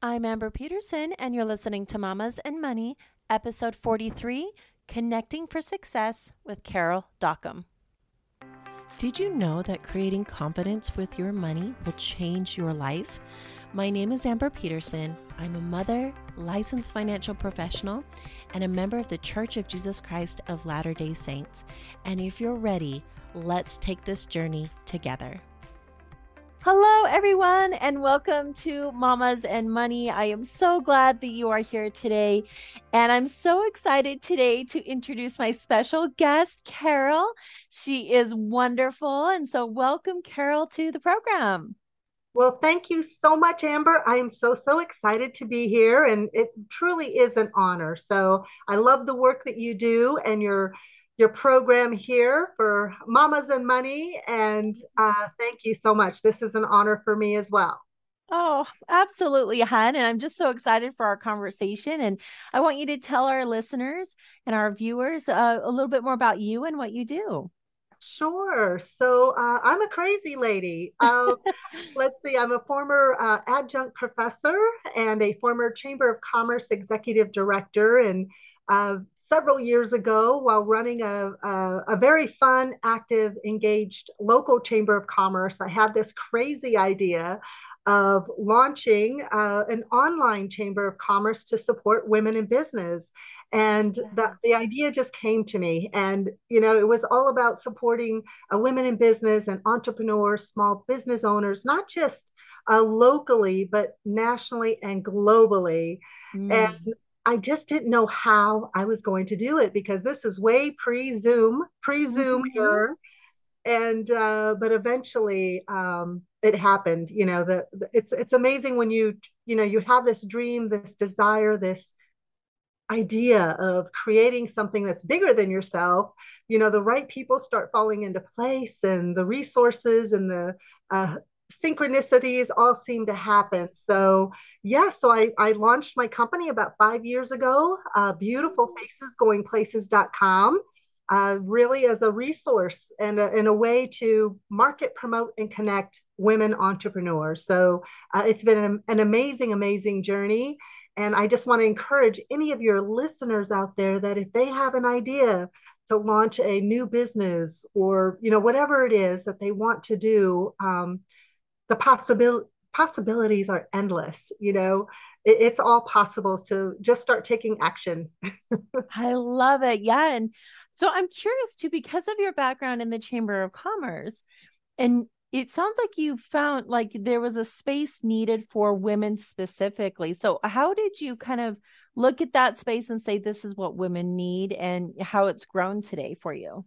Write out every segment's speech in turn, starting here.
I'm Amber Peterson, and you're listening to Mamas and Money, episode 43 Connecting for Success with Carol Dockum. Did you know that creating confidence with your money will change your life? My name is Amber Peterson. I'm a mother, licensed financial professional, and a member of the Church of Jesus Christ of Latter day Saints. And if you're ready, let's take this journey together. Hello, everyone, and welcome to Mamas and Money. I am so glad that you are here today. And I'm so excited today to introduce my special guest, Carol. She is wonderful. And so, welcome, Carol, to the program. Well, thank you so much, Amber. I am so, so excited to be here, and it truly is an honor. So, I love the work that you do and your your program here for Mamas and Money. And uh, thank you so much. This is an honor for me as well. Oh, absolutely, hun. And I'm just so excited for our conversation. And I want you to tell our listeners and our viewers uh, a little bit more about you and what you do. Sure. So uh, I'm a crazy lady. Um, let's see, I'm a former uh, adjunct professor and a former Chamber of Commerce executive director. And uh, several years ago, while running a, a, a, very fun, active, engaged local chamber of commerce, I had this crazy idea of launching uh, an online chamber of commerce to support women in business. And the, the idea just came to me. And, you know, it was all about supporting uh, women in business and entrepreneurs, small business owners, not just uh, locally, but nationally and globally. Mm. And I just didn't know how I was going to do it because this is way pre Zoom, pre Zoom mm-hmm. era. And uh, but eventually um, it happened. You know, the, the it's it's amazing when you you know you have this dream, this desire, this idea of creating something that's bigger than yourself you know the right people start falling into place and the resources and the uh, synchronicities all seem to happen. So yeah, so I, I launched my company about five years ago, uh, beautifulfacesgoingplaces.com, uh, really as a resource and a, and a way to market, promote, and connect women entrepreneurs. So uh, it's been an, an amazing, amazing journey. And I just want to encourage any of your listeners out there that if they have an idea to launch a new business or you know whatever it is that they want to do, um, the possibility possibilities are endless you know? It, it's all possible to just start taking action. I love it yeah and so i'm curious too because of your background in the chamber of commerce and it sounds like you found like there was a space needed for women specifically. So how did you kind of look at that space and say this is what women need and how it's grown today for you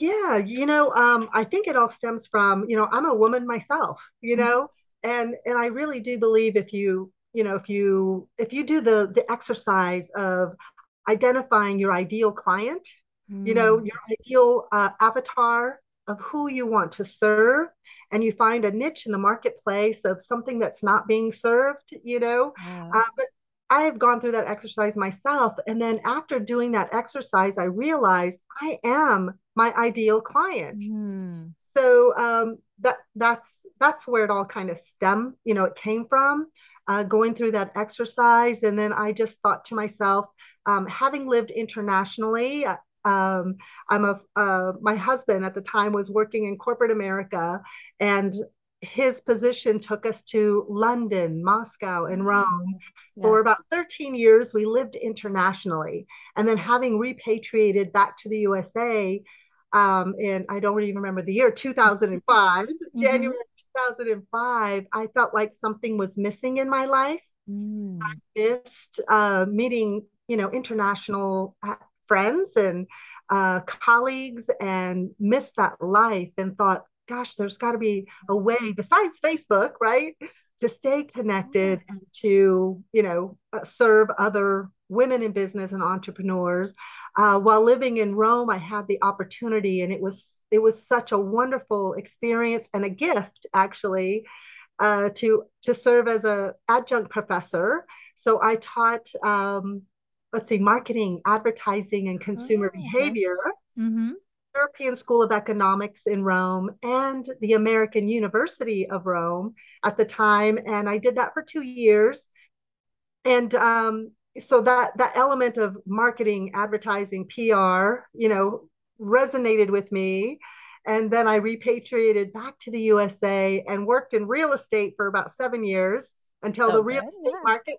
yeah, you know, um, I think it all stems from, you know, I'm a woman myself, you mm-hmm. know, and and I really do believe if you, you know, if you if you do the the exercise of identifying your ideal client, mm. you know, mm. your ideal uh, avatar of who you want to serve, and you find a niche in the marketplace of something that's not being served, you know, yeah. uh, but I have gone through that exercise myself. And then after doing that exercise, I realized I am my ideal client. Mm. So um, that that's that's where it all kind of stemmed. You know, it came from uh, going through that exercise, and then I just thought to myself, um, having lived internationally. Uh, um, I'm a uh, my husband at the time was working in corporate America, and his position took us to London, Moscow, and Rome. Yeah. For about 13 years, we lived internationally. And then, having repatriated back to the USA um, in, I don't even remember the year, 2005, mm-hmm. January 2005, I felt like something was missing in my life. Mm. I missed uh, meeting, you know, international uh, friends and uh, colleagues and missed that life and thought, gosh, there's got to be a way besides Facebook, right, to stay connected and to, you know, uh, serve other women in business and entrepreneurs. Uh, while living in Rome, I had the opportunity, and it was it was such a wonderful experience and a gift, actually. Uh, to to serve as a adjunct professor, so I taught um, let's see, marketing, advertising, and consumer oh, behavior. Mm-hmm. European School of Economics in Rome and the American University of Rome at the time. And I did that for two years. and um, so that that element of marketing, advertising, PR, you know, resonated with me. And then I repatriated back to the USA and worked in real estate for about seven years until okay, the real estate market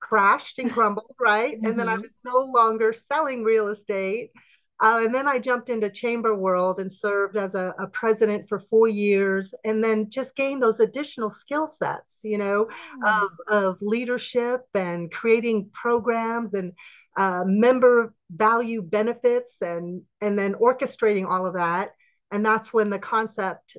crashed and crumbled, right? Mm-hmm. And then I mm-hmm. was no longer selling real estate. Uh, and then I jumped into chamber world and served as a, a, president for four years, and then just gained those additional skill sets, you know, mm. of, of leadership and creating programs and uh, member value benefits, and and then orchestrating all of that. And that's when the concept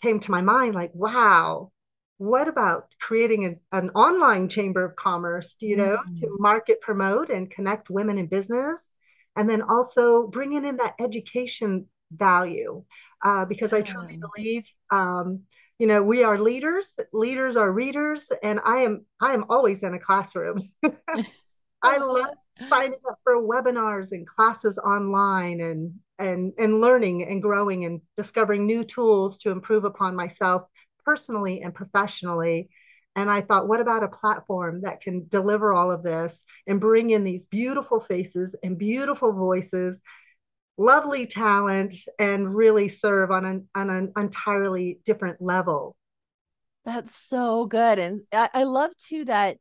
came to my mind, like, wow, what about creating a, an online chamber of commerce, you know, mm. to market, promote, and connect women in business? And then also bringing in that education value uh, because. I truly believe um, you know we are leaders leaders are readers and I am I am always in a classroom I love signing up for webinars and classes online and and and learning and growing and discovering new tools to improve upon myself personally and professionally and I thought, what about a platform that can deliver all of this and bring in these beautiful faces and beautiful voices, lovely talent, and really serve on an, on an entirely different level? That's so good. And I, I love too that,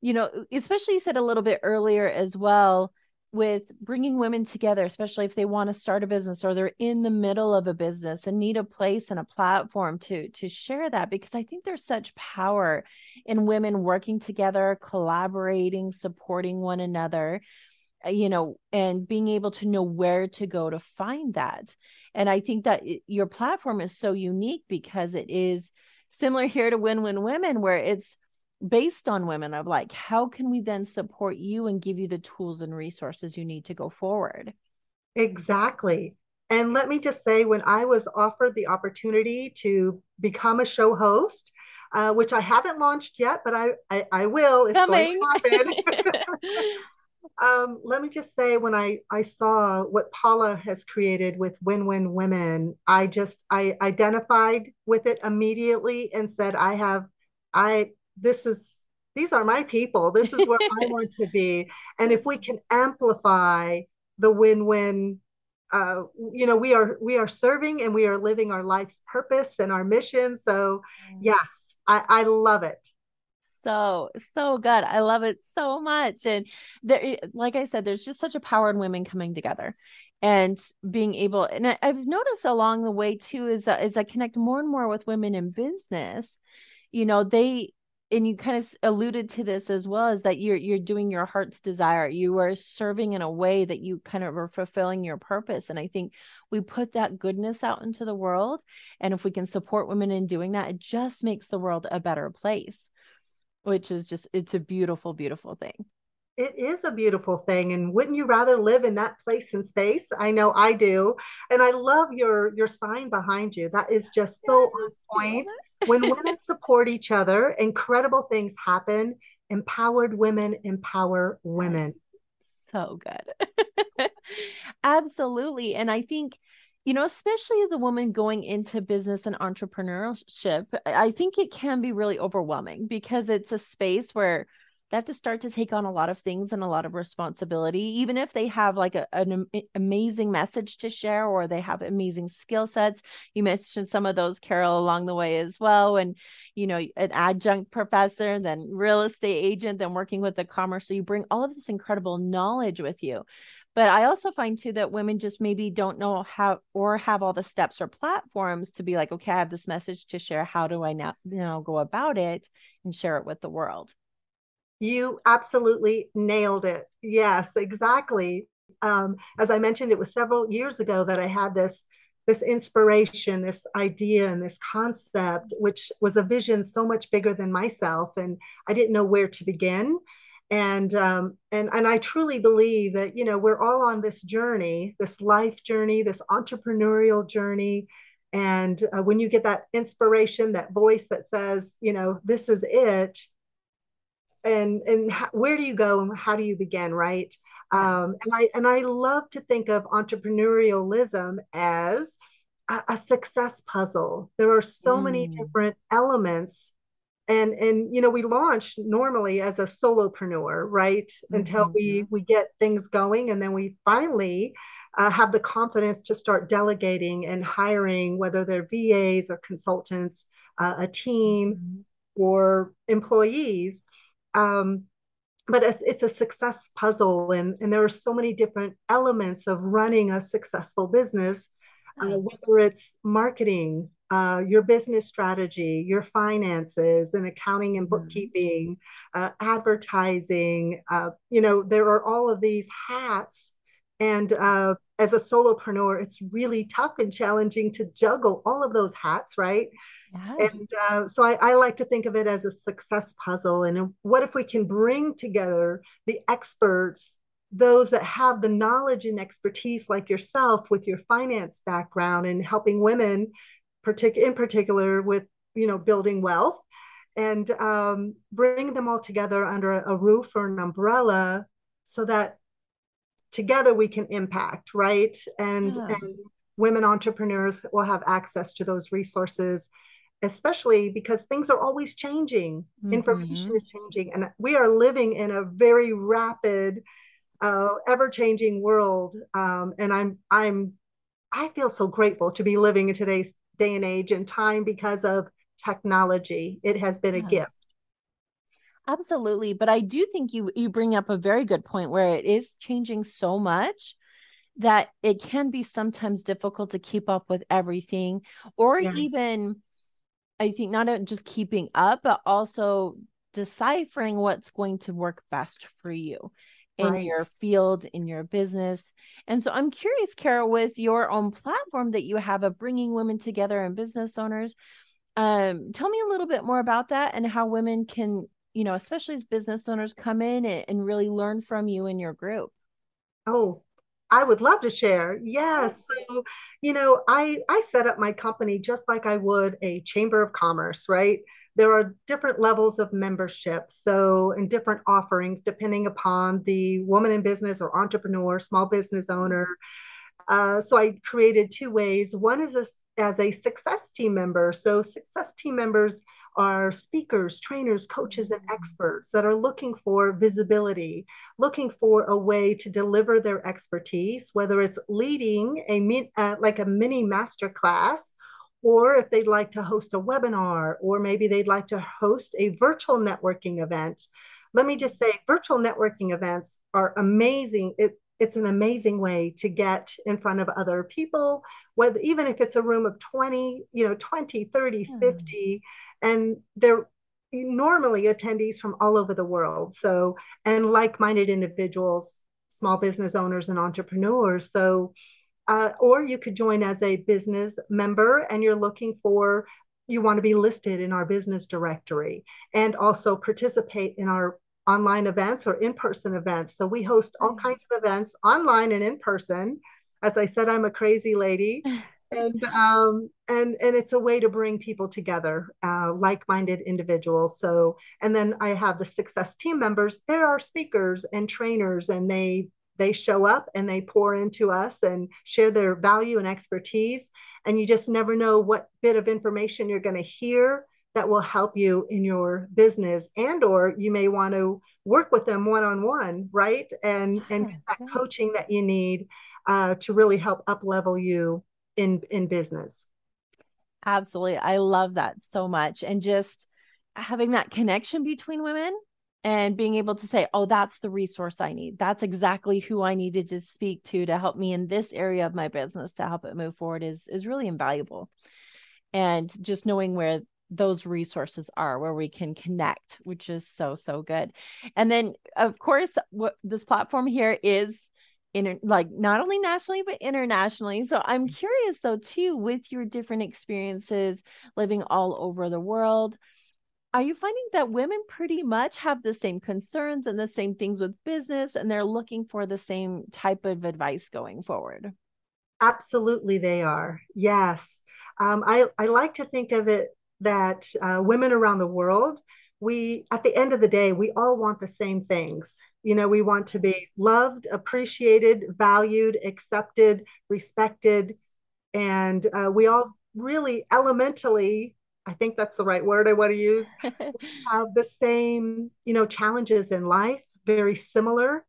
you know, especially you said a little bit earlier as well with bringing women together, especially if they want to start a business or they're in the middle of a business and need a place and a platform to to share that because I think there's such power in women working together, collaborating, supporting one another, uh, you know, and being able to know where to go to find that. And I think that your platform is so unique because it is similar here to Win Win Women where it's based on women of like how can we then support you and give you the tools and resources you need to go forward? Exactly. And let me just say when i was offered the opportunity to become a show host uh, which i haven't launched yet but i i, I will it's Coming. going to happen. Um, let me just say when i i saw what paula has created with win win women i just i identified with it immediately and said i have i this is these are my people. This is where i want to be. And if we can amplify the win-win uh, you know we are we are serving and we are living our life's purpose and our mission. So yes. i i love it. So so good. I love it so much. And there like i said there's just such a power in women coming together and being able and I, have noticed along the way too is that as i connect more and more with women in business. You know they and you kind of alluded to this as well is that you're you're doing your heart's desire. You are serving in a way that you kind of are fulfilling your purpose and i think we put that goodness out into the world and if we can support women in doing that it just makes the world a better place which is just it's a beautiful beautiful thing it is a beautiful thing and wouldn't you rather live in that place and space? I know i do and i love your your sign behind you. That is just so on point. when women support each other incredible things happen. Empowered women empower women. So good. Absolutely and i think you know especially as a woman going into business and entrepreneurship i think it can be really overwhelming because it's a space where they have to start to take on a lot of things and a lot of responsibility even if they have like a, an amazing message to share or they have amazing skill sets. You mentioned some of those carol along the way as well and you know an adjunct professor then real estate agent then working with the commerce. So you bring all of this incredible knowledge with you. But i also find too that women just maybe don't know how or have all the steps or platforms to be like okay i have this message to share. How do i now you know go about it and share it with the world you absolutely nailed it. Yes, exactly. Um, as I mentioned, it was several years ago that I had this this inspiration, this idea, and this concept, which was a vision so much bigger than myself, and I didn't know where to begin. And um, and and I truly believe that you know we're all on this journey, this life journey, this entrepreneurial journey. And uh, when you get that inspiration, that voice that says, you know, this is it, and and where do you go and how do you begin right um, and i and i love to think of entrepreneurialism as a, a success puzzle there are so mm. many different elements and and you know we launch normally as a solopreneur right mm-hmm. until we we get things going and then we finally uh, have the confidence to start delegating and hiring whether they're vas or consultants uh, a team mm-hmm. or employees um, but it's, it's a success puzzle and, and there are so many different elements of running a successful business uh, whether it's marketing uh, your business strategy, your finances, and accounting and mm-hmm. bookkeeping, uh, advertising. Uh, you know, there are all of these hats. And uh, as a solopreneur, it's really tough and challenging to juggle all of those hats, right? Yes. And uh, so I, I like to think of it as a success puzzle. And what if we can bring together the experts those that have the knowledge and expertise like yourself with your finance background and helping women partic- in particular with you know building wealth and um, bring them all together under a, a roof or an umbrella so that together we can impact right and yeah. and women entrepreneurs will have access to those resources especially because things are always changing mm-hmm. information is changing and we are living in a very rapid uh, ever-changing world um, and i'm i'm i feel so grateful to be living in today's day and age and time because of technology. It has been yes. a gift. Absolutely, but I do think you you bring up a very good point where it is changing so much that it can be sometimes difficult to keep up with everything or yes. even I think not just keeping up but also deciphering what's going to work best for you in right. your field, in your business. And so I'm curious, Carol, with your own platform that you have of bringing women together and business owners, um, tell me a little bit more about that and how women can, you know, especially as business owners, come in and, and really learn from you and your group. Oh, I would love to share. Yes. So, you know, I I set up my company just like I would a chamber of commerce, right? There are different levels of membership, so and different offerings depending upon the woman in business or entrepreneur, small business owner. Uh, so I created two ways. One is a, as a success team member. So success team members are speakers, trainers, coaches, and experts that are looking for visibility, looking for a way to deliver their expertise, whether it's leading a uh, like a mini master class, or if they'd like to host a webinar, or maybe they'd like to host a virtual networking event. Let me just say, virtual networking events are amazing. It, it's an amazing way to get in front of other people whether even if it's a room of 20 you know 20 30 hmm. 50 and they're normally attendees from all over the world so and like-minded individuals small business owners and entrepreneurs so uh, or you could join as a business member and you're looking for you want to be listed in our business directory and also participate in our online events or in-person events. So we host all mm. kinds of events online and in person. As I said, I'm a crazy lady. and um, and and it's a way to bring people together, uh, like-minded individuals. So, and then I have the success team members. There are speakers and trainers, and they they show up and they pour into us and share their value and expertise. And you just never know what bit of information you're going to hear that will help you in your business and or you may want to work with them one-on-one right? And and get that coaching that you need uh, to really help up level you in in business. Absolutely. I love that so much. And just having that connection between women and being able to say oh that's the resource i need. That's exactly who i needed to speak to to help me in this area of my business to help it move forward is is really invaluable. And just knowing where those resources are where we can connect which is so so good. And then of course what this platform here is in like not only nationally but internationally. So i'm mm. curious though too with your different experiences living all over the world are you finding that women pretty much have the same concerns and the same things with business and they're looking for the same type of advice going forward? Absolutely they are. Yes. Um, I, I like to think of it that uh, women around the world, we, at the end of the day, we all want the same things. You know, we want to be loved, appreciated, valued, accepted, respected. And uh, we all really elementally, I think that's the right word I want to use, have the same, you know, challenges in life, very similar.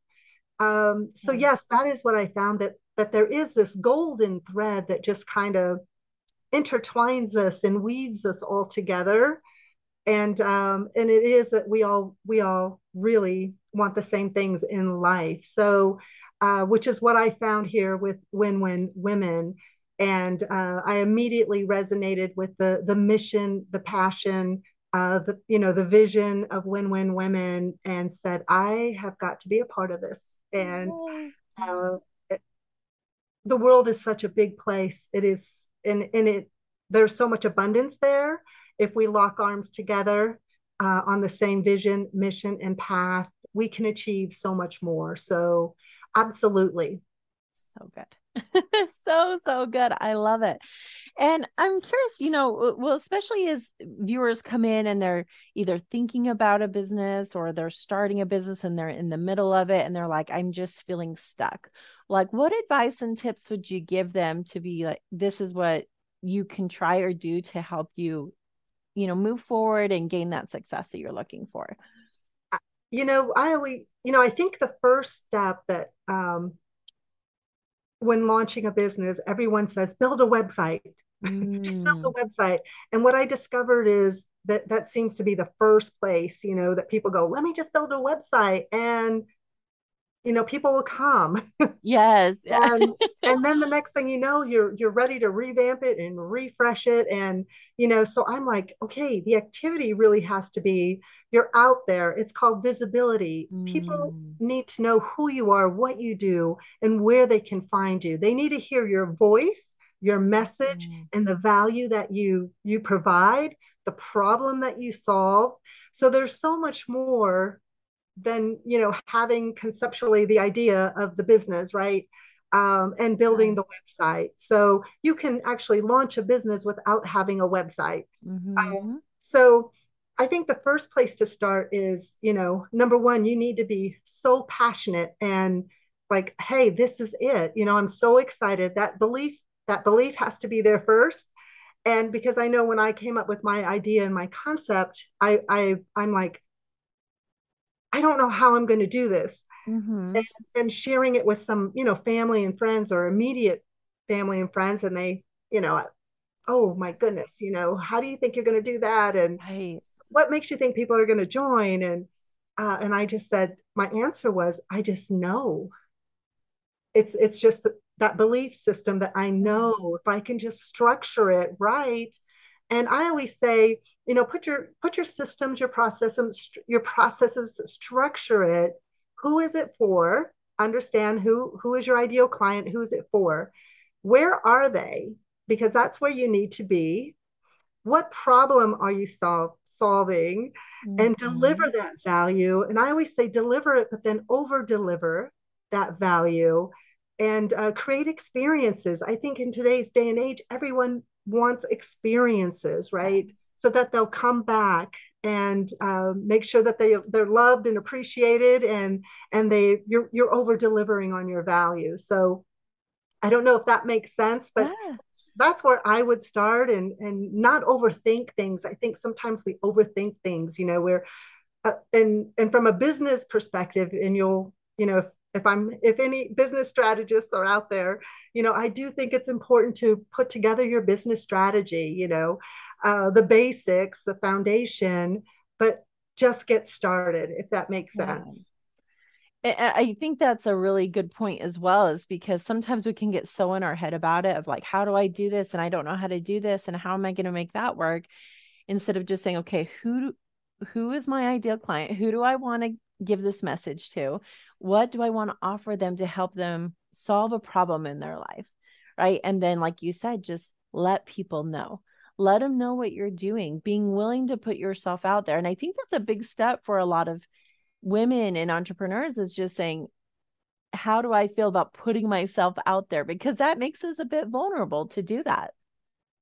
Um, so yes, that is what I found that that there is this golden thread that just kind of intertwines us and weaves us all together. And um, and it is that we all we all really want the same things in life. So, uh, which is what I found here with Win Win Women and uh, I immediately resonated with the the mission, the passion, uh, the you know the vision of Win Win Women, and said I have got to be a part of this. And uh, the world is such a big place. It is, and and it there's so much abundance there if we lock arms together uh, on the same vision, mission, and path. We can achieve so much more. So, absolutely. So good. so so good i love it and i'm curious you know well especially as viewers come in and they're either thinking about a business or they're starting a business and they're in the middle of it and they're like i'm just feeling stuck like what advice and tips would you give them to be like this is what you can try or do to help you you know move forward and gain that success that you're looking for you know i always you know i think the first step that um when launching a business, everyone says, build a website. Mm. Just build a mm. website. And what I discovered is that that seems to be the first place, you know, that people go, let me just build a website. And you know people will come. Yes. And and then the next thing you know you're you're ready to revamp it and refresh it. And you know so i'm like okay the activity really has to be you're out there. It's called visibility. Mm. people need to know who you are what you do and where they can find you. They need to hear your voice your message mm. and the value that you you provide the problem that you solve. So there's so much more than you know having conceptually the idea of the business right? Um, and building the website. So you can actually launch a business without having a website. Mm-hmm. um, so i think the first place to start is you know number one you need to be so passionate and like hey this is it. You know i'm so excited. That belief that belief has to be there first. And because i know when i came up with my idea and my concept i i i'm like I don't know how I'm going to do this. Mm-hmm. And, and, sharing it with some, you know, family and friends or immediate family and friends. And they, you know, oh my goodness, you know, how do you think you're going to do that? And right. what makes you think people are going to join? And, uh, and I just said, my answer was, I just know. It's, it's just that belief system that I know if I can just structure it right, and i always say you know put your put your systems your processes your processes structure it. Who is it for? Understand who who is your ideal client? Who is it for? Where are they? Because that's where you need to be. What problem are you sol- solving? Mm-hmm. and deliver that value. And i always say deliver it but then over deliver that value and uh, create experiences. I think in today's day and age everyone wants experiences, right? So that they'll come back and uh, make sure that they they're loved and appreciated, and and they you're you're over delivering on your value. So I don't know if that makes sense, but that's where I would start and and not overthink things. I think sometimes we overthink things, you know, where uh, and and from a business perspective, and you'll you know if if i'm if any business strategists are out there you know i do think it's important to put together your business strategy you know uh, the basics the foundation but just get started if that makes sense I think that's a really good point as well, is because sometimes we can get so in our head about it of like, how do I do this? And I don't know how to do this. And how am I going to make that work? Instead of just saying, okay, who, who is my ideal client? Who do I want to give this message to? What do I want to offer them to help them solve a problem in their life? Right. And then, like you said, just let people know. Let them know what you're doing, being willing to put yourself out there. And I think that's a big step for a lot of women and entrepreneurs is just saying, how do I feel about putting myself out there? Because that makes us a bit vulnerable to do that.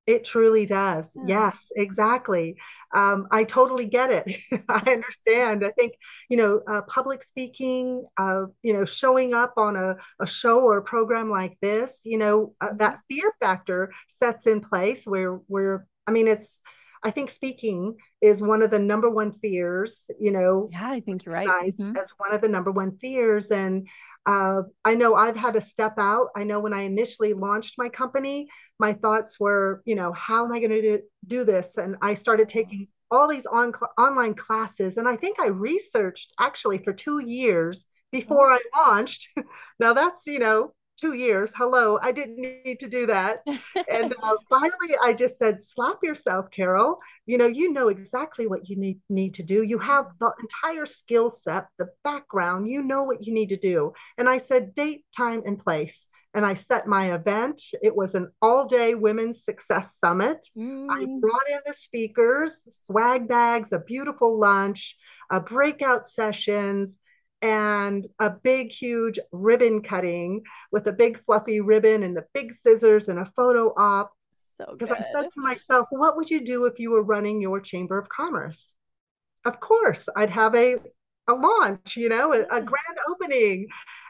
It truly does. Yeah. Yes, exactly. Um, I totally get it. I understand. I think, you know, uh, public speaking, uh, you know, showing up on a, a show or a program like this, you know, uh, mm-hmm. that fear factor sets in place where, where, I mean, it's, I think speaking is one of the number one fears, you know. Yeah, I think you're right. Mm-hmm. As one of the number one fears. And uh, I know I've had to step out. I know when I initially launched my company, my thoughts were, you know, how am I going to do this? And I started taking all these on, online classes. And I think I researched actually for two years before I launched. now that's, you know, two years. Hello, I didn't need to do that. and uh, finally, I just said, slap yourself, Carol. You know, you know exactly what you need, need to do. You have the entire skill set, the background, you know what you need to do. And I said, date, time, and place. And I set my event. It was an all day women's success summit. Mm. I brought in the speakers, swag bags, a beautiful lunch, a breakout sessions and a big, huge ribbon cutting with a big fluffy ribbon and the big scissors and a photo op. So, because I said to myself, what would you do if you were running your Chamber of Commerce? Of course, I'd have a a launch, you know, a, a grand opening,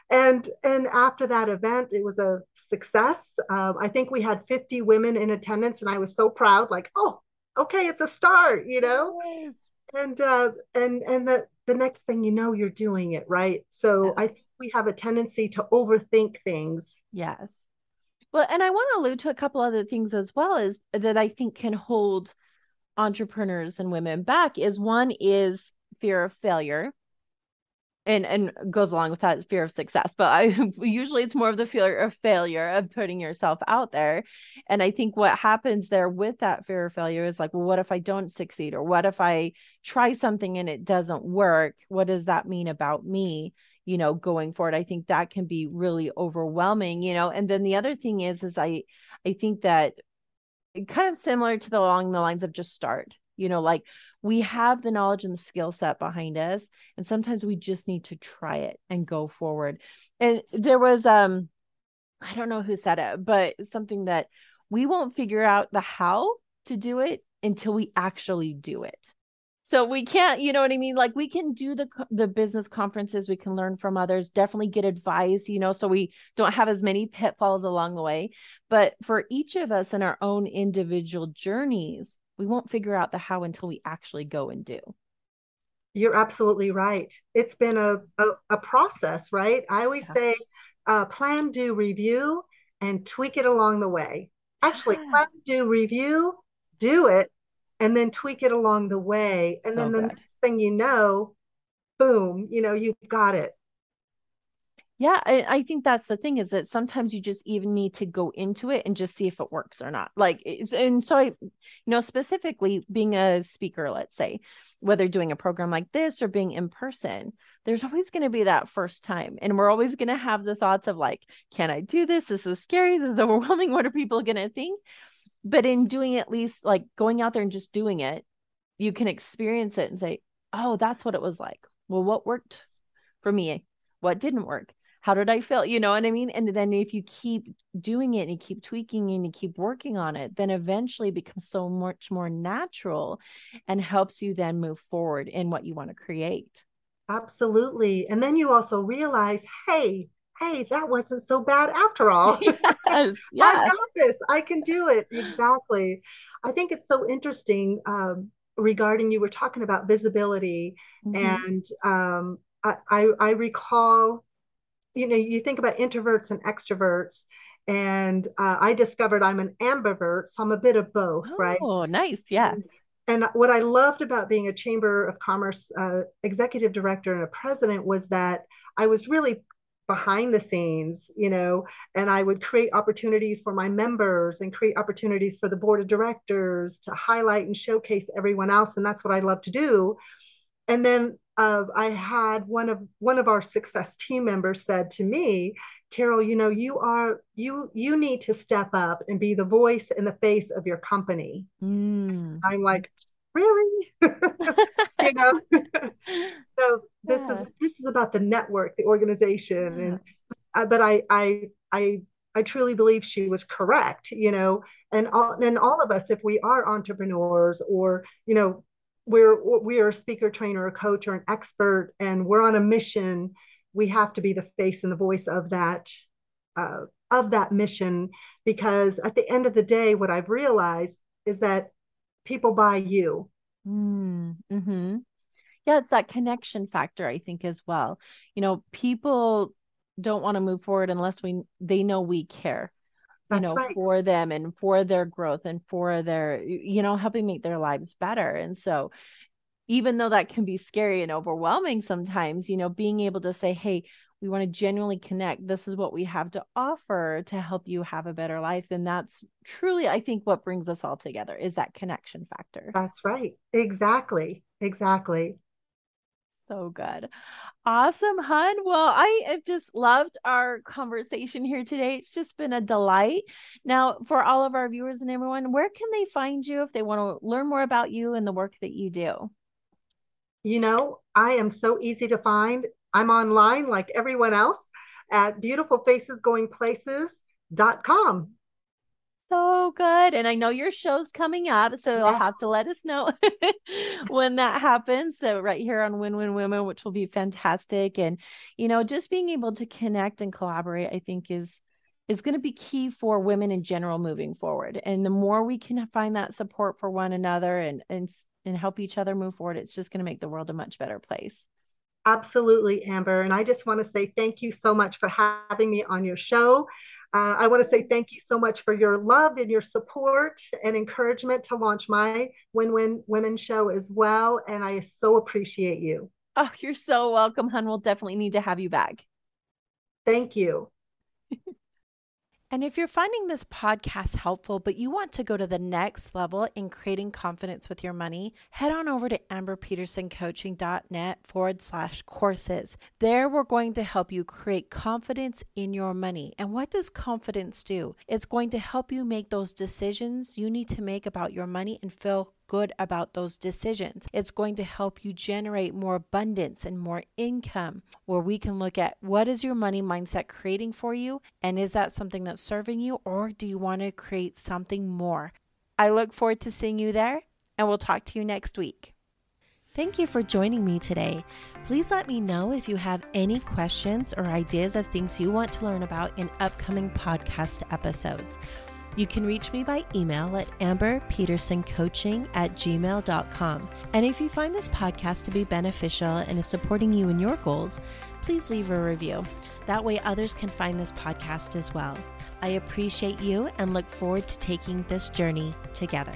and and after that event, it was a success. Um, I think we had 50 women in attendance, and I was so proud. Like, oh, okay, it's a start, you know. Yes. And uh, and and the the next thing you know, you're doing it, right? So yeah. I think we have a tendency to overthink things. Yes. Well, and I want to allude to a couple other things as well is that I think can hold entrepreneurs and women back is one is fear of failure and and goes along with that fear of success but i usually it's more of the fear of failure of putting yourself out there. And i think what happens there with that fear of failure is like well what if i don't succeed? Or what if i try something and it doesn't work? What does that mean about me you know going forward? I think that can be really overwhelming you know? And then the other thing is is i i think that kind of similar to the along the lines of just start you know like we have the knowledge and the skill set behind us and sometimes we just need to try it and go forward. And there was um i don't know who said it but something that we won't figure out the how to do it until we actually do it. So we can't you know what i mean? Like we can do the the business conferences we can learn from others definitely get advice you know so we don't have as many pitfalls along the way. But for each of us in our own individual journeys we won't figure out the how until we actually go and do you're absolutely right it's been a, a, a process right i always yeah. say uh, plan do review and tweak it along the way actually yeah. plan do review do it and then tweak it along the way and so then the good. next thing you know boom you know you've got it yeah I, I, think that's the thing is that sometimes you just even need to go into it and just see if it works or not. Like and so i you know specifically being a speaker let's say whether doing a program like this or being in person there's always going to be that first time and we're always going to have the thoughts of like can i do this? This is scary. This is overwhelming. What are people going to think? But in doing at least like going out there and just doing it you can experience it and say oh that's what it was like. Well what worked for me? What didn't work how did I feel? You know what I mean? And then if you keep doing it and you keep tweaking and you keep working on it, then eventually it becomes so much more natural and helps you then move forward in what you want to create. Absolutely. And then you also realize, hey, hey, that wasn't so bad after all. Yes, yes. I got this. I can do it. Exactly. I think it's so interesting um, regarding you were talking about visibility, mm-hmm. and um, I, I, I recall you know, you think about introverts and extroverts, and uh, I discovered I'm an ambivert, so I'm a bit of both, oh, right? Oh, nice, yeah. And, and, what I loved about being a Chamber of Commerce uh, executive director and a president was that I was really behind the scenes, you know, and I would create opportunities for my members and create opportunities for the board of directors to highlight and showcase everyone else. And that's what I love to do. And then uh, I had one of one of our success team members said to me, Carol, you know, you are you you need to step up and be the voice and the face of your company. Mm. I'm like, really? you know. so this yeah. is this is about the network, the organization, yeah. and uh, but I I I I truly believe she was correct, you know, and all, and all of us, if we are entrepreneurs or, you know, we're we are a speaker trainer a coach or an expert and we're on a mission we have to be the face and the voice of that uh, of that mission because at the end of the day what i've realized is that people buy you. Mm, hmm Yeah, it's that connection factor, I think, as well. You know, people don't want to move forward unless we they know we care. That's you know, right. for them and for their growth and for their, you know, helping make their lives better. And so even though that can be scary and overwhelming sometimes, you know, being able to say, hey, we want to genuinely connect. This is what we have to offer to help you have a better life. Then that's truly, I think, what brings us all together is that connection factor. That's right. Exactly. Exactly. So good. Awesome, hun. Well, I have just loved our conversation here today. It's just been a delight. Now, for all of our viewers and everyone, where can they find you if they want to learn more about you and the work that you do? You know, I am so easy to find. I'm online like everyone else at beautifulfacesgoingplaces.com. So good. And I know your show's coming up, so you'll have to let us know when that happens. So, right here on Win Win Women, which will be fantastic. And, you know, just being able to connect and collaborate, I think is is going to be key for women in general moving forward. And the more we can find that support for one another and and and help each other move forward, it's just going to make the world a much better place. Absolutely, Amber. And I just want to say thank you so much for having me on your show. Uh, I want to say thank you so much for your love and your support and encouragement to launch my Win Win Women show as well. And I so appreciate you. Oh, you're so welcome, hun. We'll definitely need to have you back. Thank you. And if you're finding this podcast helpful, but you want to go to the next level in creating confidence with your money, head on over to amberpetersoncoaching.net forward slash courses. There, we're going to help you create confidence in your money. And what does confidence do? It's going to help you make those decisions you need to make about your money and feel good about those decisions. It's going to help you generate more abundance and more income, where we can look at what is your money mindset creating for you? And is that something that's serving you, or do you want to create something more? I look forward to seeing you there, and we'll talk to you next week. Thank you for joining me today. Please let me know if you have any questions or ideas of things you want to learn about in upcoming podcast episodes. You can reach me by email at amberpetersoncoaching at gmail.com. And if you find this podcast to be beneficial and is supporting you in your goals, please leave a review. That way, others can find this podcast as well. I appreciate you and look forward to taking this journey together.